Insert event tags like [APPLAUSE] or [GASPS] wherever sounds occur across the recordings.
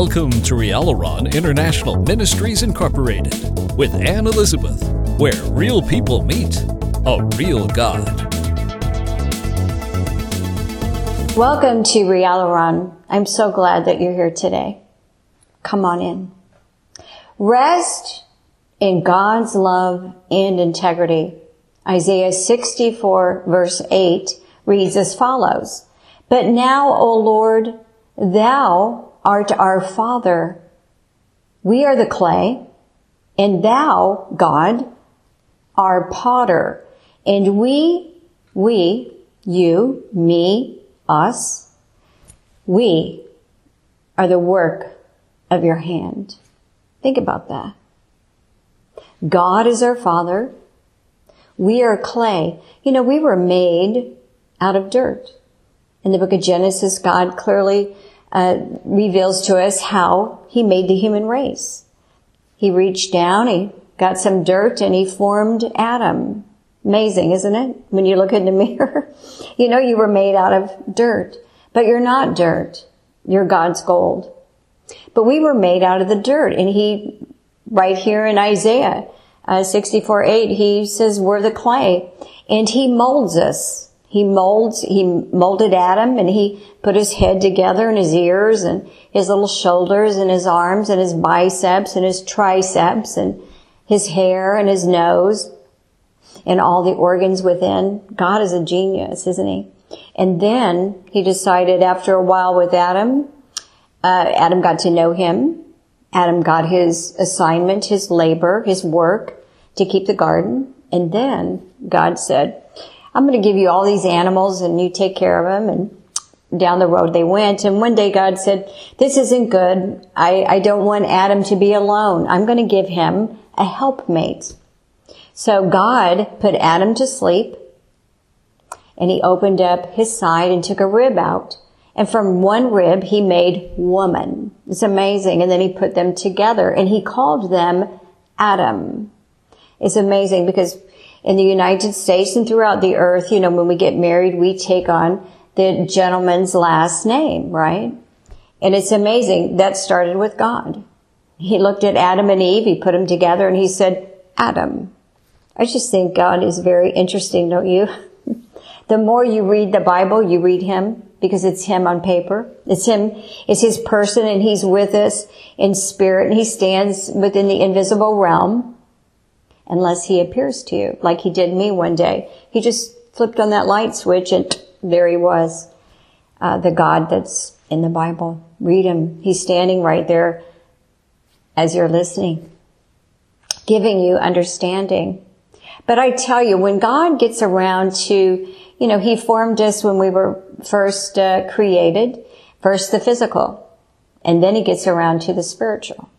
Welcome to Rialaron International Ministries Incorporated with Anne Elizabeth, where real people meet a real God. Welcome to Rialaron. I'm so glad that you're here today. Come on in. Rest in God's love and integrity. Isaiah 64 verse 8 reads as follows. But now, O Lord, thou art our Father. We are the clay, and thou, God, are potter. And we, we, you, me, us, we are the work of your hand. Think about that. God is our Father. We are clay. You know, we were made out of dirt. In the book of Genesis, God clearly uh, reveals to us how he made the human race. He reached down, he got some dirt, and he formed Adam. Amazing, isn't it? When you look in the [LAUGHS] mirror, you know you were made out of dirt, but you're not dirt. You're God's gold. But we were made out of the dirt, and he, right here in Isaiah uh, 64, 8, he says we're the clay, and he molds us. He molds, he molded Adam and he put his head together and his ears and his little shoulders and his arms and his biceps and his triceps and his hair and his nose and all the organs within. God is a genius, isn't he? And then he decided after a while with Adam, uh, Adam got to know him. Adam got his assignment, his labor, his work to keep the garden. And then God said, I'm going to give you all these animals and you take care of them. And down the road they went. And one day God said, this isn't good. I, I don't want Adam to be alone. I'm going to give him a helpmate. So God put Adam to sleep and he opened up his side and took a rib out. And from one rib, he made woman. It's amazing. And then he put them together and he called them Adam. It's amazing because in the United States and throughout the earth, you know, when we get married, we take on the gentleman's last name, right? And it's amazing. That started with God. He looked at Adam and Eve, he put them together and he said, Adam. I just think God is very interesting, don't you? [LAUGHS] the more you read the Bible, you read him because it's him on paper. It's him, it's his person and he's with us in spirit and he stands within the invisible realm unless he appears to you, like he did me one day. He just flipped on that light switch and there he was, uh, the God that's in the Bible. Read him. He's standing right there as you're listening, giving you understanding. But I tell you, when God gets around to, you know, He formed us when we were first uh, created, first the physical, and then He gets around to the spiritual.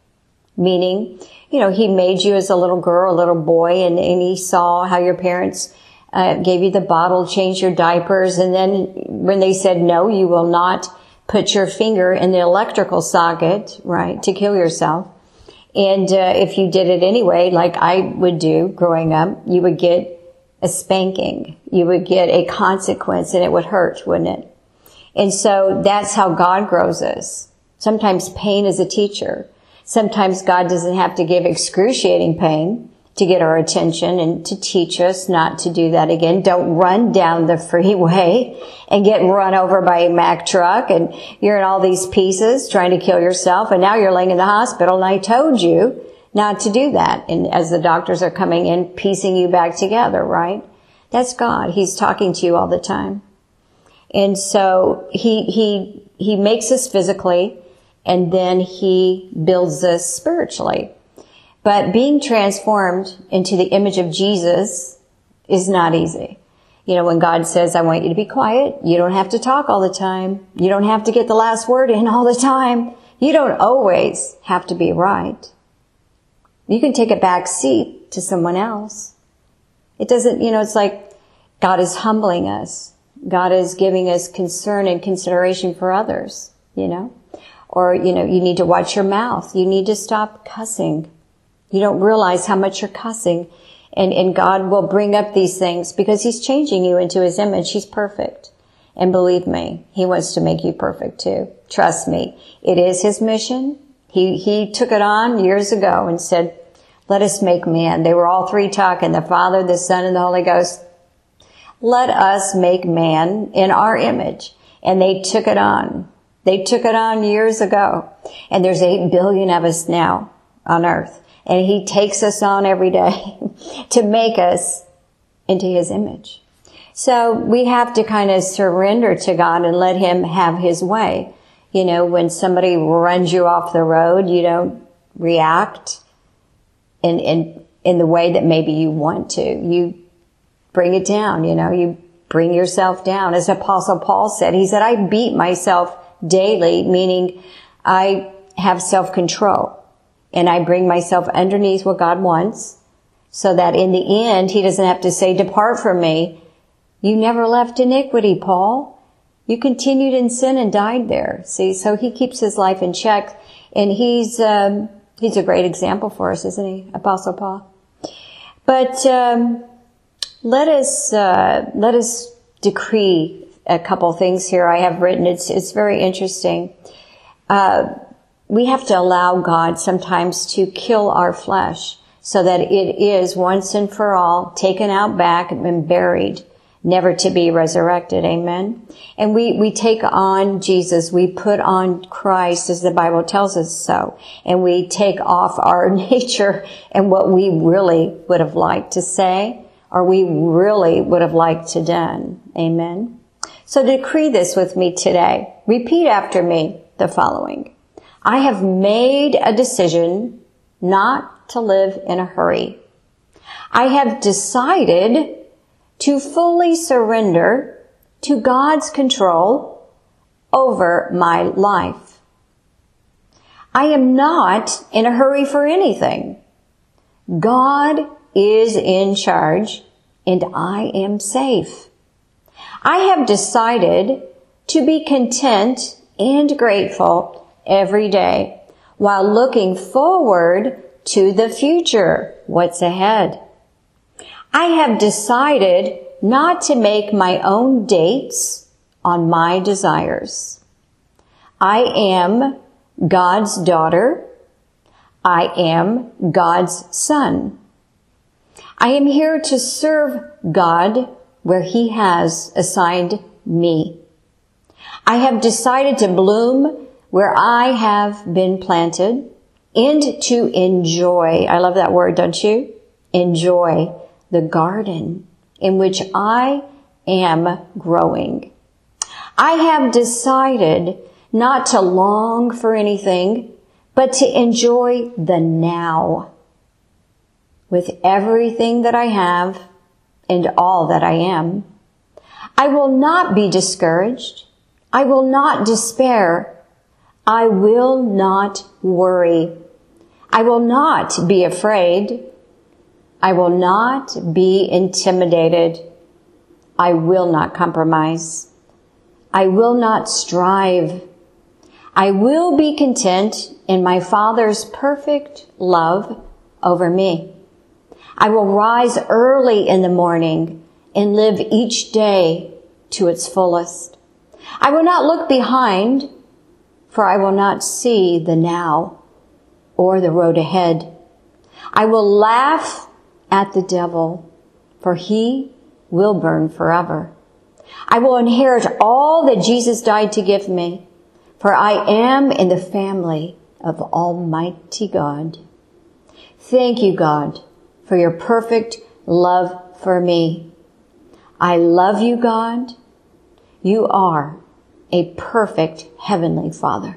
Meaning, you know, he made you as a little girl, a little boy, and, and he saw how your parents uh, gave you the bottle, changed your diapers, and then when they said no, you will not put your finger in the electrical socket, right, to kill yourself. And uh, if you did it anyway, like I would do growing up, you would get a spanking. You would get a consequence, and it would hurt, wouldn't it? And so that's how God grows us. Sometimes pain is a teacher. Sometimes God doesn't have to give excruciating pain to get our attention and to teach us not to do that again. Don't run down the freeway and get run over by a Mack truck and you're in all these pieces trying to kill yourself and now you're laying in the hospital and I told you not to do that. And as the doctors are coming in, piecing you back together, right? That's God. He's talking to you all the time. And so he, he, he makes us physically and then he builds us spiritually. But being transformed into the image of Jesus is not easy. You know, when God says, I want you to be quiet, you don't have to talk all the time. You don't have to get the last word in all the time. You don't always have to be right. You can take a back seat to someone else. It doesn't, you know, it's like God is humbling us. God is giving us concern and consideration for others, you know? Or, you know, you need to watch your mouth. You need to stop cussing. You don't realize how much you're cussing. And, and God will bring up these things because He's changing you into His image. He's perfect. And believe me, he wants to make you perfect too. Trust me. It is his mission. He, he took it on years ago and said, let us make man. They were all three talking, the Father, the Son, and the Holy Ghost. Let us make man in our image. And they took it on. They took it on years ago. And there's eight billion of us now on earth. And he takes us on every day [LAUGHS] to make us into his image. So we have to kind of surrender to God and let him have his way. You know, when somebody runs you off the road, you don't react in, in, in the way that maybe you want to. You bring it down, you know, you bring yourself down. As Apostle Paul said, he said, I beat myself daily, meaning I have self-control and I bring myself underneath what God wants so that in the end, he doesn't have to say, depart from me. You never left iniquity, Paul. You continued in sin and died there. See, so he keeps his life in check and he's, um, he's a great example for us, isn't he, Apostle Paul? But, um, let us, uh, let us decree a couple things here I have written. It's, it's very interesting. Uh, we have to allow God sometimes to kill our flesh so that it is once and for all taken out back and buried, never to be resurrected. Amen. And we, we take on Jesus. We put on Christ as the Bible tells us so. And we take off our [LAUGHS] nature and what we really would have liked to say or we really would have liked to done. Amen. So decree this with me today. Repeat after me the following. I have made a decision not to live in a hurry. I have decided to fully surrender to God's control over my life. I am not in a hurry for anything. God is in charge and I am safe. I have decided to be content and grateful every day while looking forward to the future, what's ahead. I have decided not to make my own dates on my desires. I am God's daughter. I am God's son. I am here to serve God where he has assigned me. I have decided to bloom where I have been planted and to enjoy. I love that word, don't you? Enjoy the garden in which I am growing. I have decided not to long for anything, but to enjoy the now with everything that I have and all that I am. I will not be discouraged. I will not despair I will not worry. I will not be afraid. I will not be intimidated. I will not compromise. I will not strive. I will be content in my Father's perfect love over me. I will rise early in the morning and live each day to its fullest. I will not look behind for I will not see the now or the road ahead. I will laugh at the devil, for he will burn forever. I will inherit all that Jesus died to give me, for I am in the family of Almighty God. Thank you, God, for your perfect love for me. I love you, God. You are a perfect heavenly father.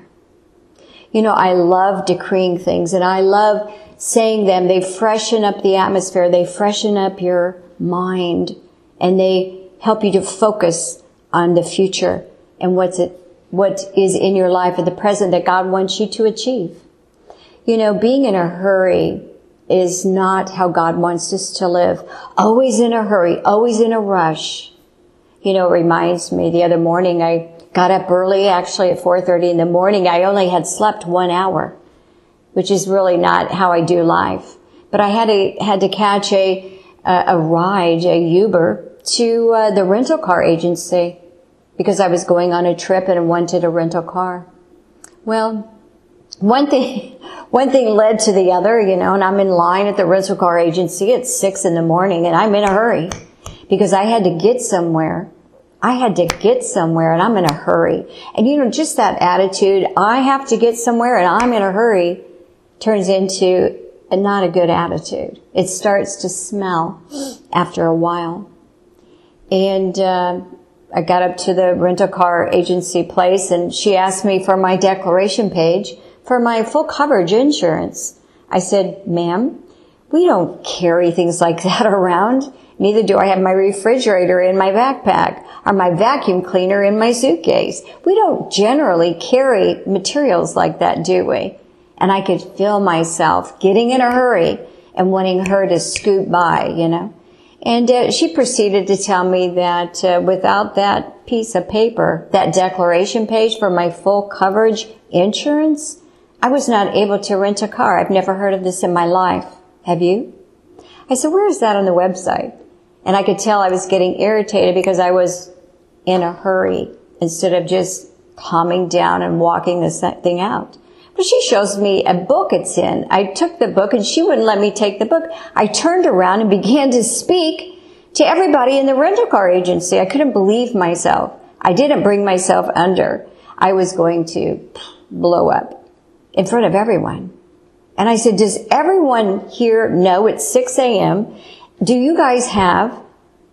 You know, I love decreeing things and I love saying them. They freshen up the atmosphere. They freshen up your mind and they help you to focus on the future and what's it, what is in your life at the present that God wants you to achieve. You know, being in a hurry is not how God wants us to live. Always in a hurry, always in a rush. You know, it reminds me the other morning I Got up early, actually at 4.30 in the morning. I only had slept one hour, which is really not how I do life. But I had to, had to catch a, a ride, a Uber to uh, the rental car agency. because I was going on a trip and wanted a rental car. Well, one thing, one thing led to the other, you know, and I'm in line at the rental car agency at six in the morning and I'm in a hurry because I had to get somewhere. I had to get somewhere and I'm in a hurry. And you know, just that attitude, I have to get somewhere and I'm in a hurry turns into a not a good attitude. It starts to smell after a while. And, uh, I got up to the rental car agency place and she asked me for my declaration page for my full coverage insurance. I said, ma'am, we don't carry things like [LAUGHS] that around. Neither do I have my refrigerator in my backpack or my vacuum cleaner in my suitcase. We don't generally carry materials like that, do we? And I could feel myself getting in a hurry and wanting her to scoot by, you know. And uh, she proceeded to tell me that uh, without that piece of paper, that declaration page for my full coverage insurance, I was not able to rent a car. I've never heard of this in my life. Have you? I said, where is that on the website? And I could tell I was getting irritated because I was in a hurry instead of just calming down and walking this thing out. But she shows me a book it's in. I took the book and she wouldn't let me take the book. I turned around and began to speak to everybody in the rental car agency. I couldn't believe myself. I didn't bring myself under. I was going to blow up in front of everyone. And I said, does everyone here know it's 6 a.m do you guys have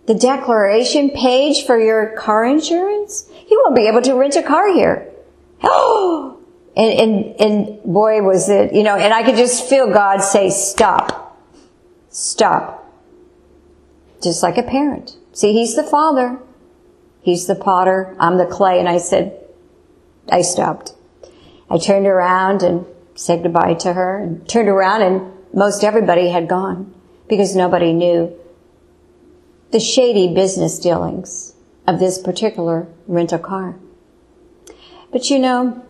the declaration page for your car insurance? You won't be able to rent a car here. Oh, [GASPS] and, and, and boy was it, you know, and I could just feel God say, stop, stop. Just like a parent. See, he's the father. He's the potter. I'm the clay. And I said, I stopped. I turned around and said goodbye to her and turned around and most everybody had gone because nobody knew the shady business dealings of this particular rental car. But you know,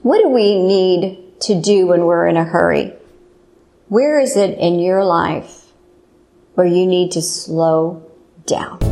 what do we need to do when we're in a hurry? Where is it in your life where you need to slow down?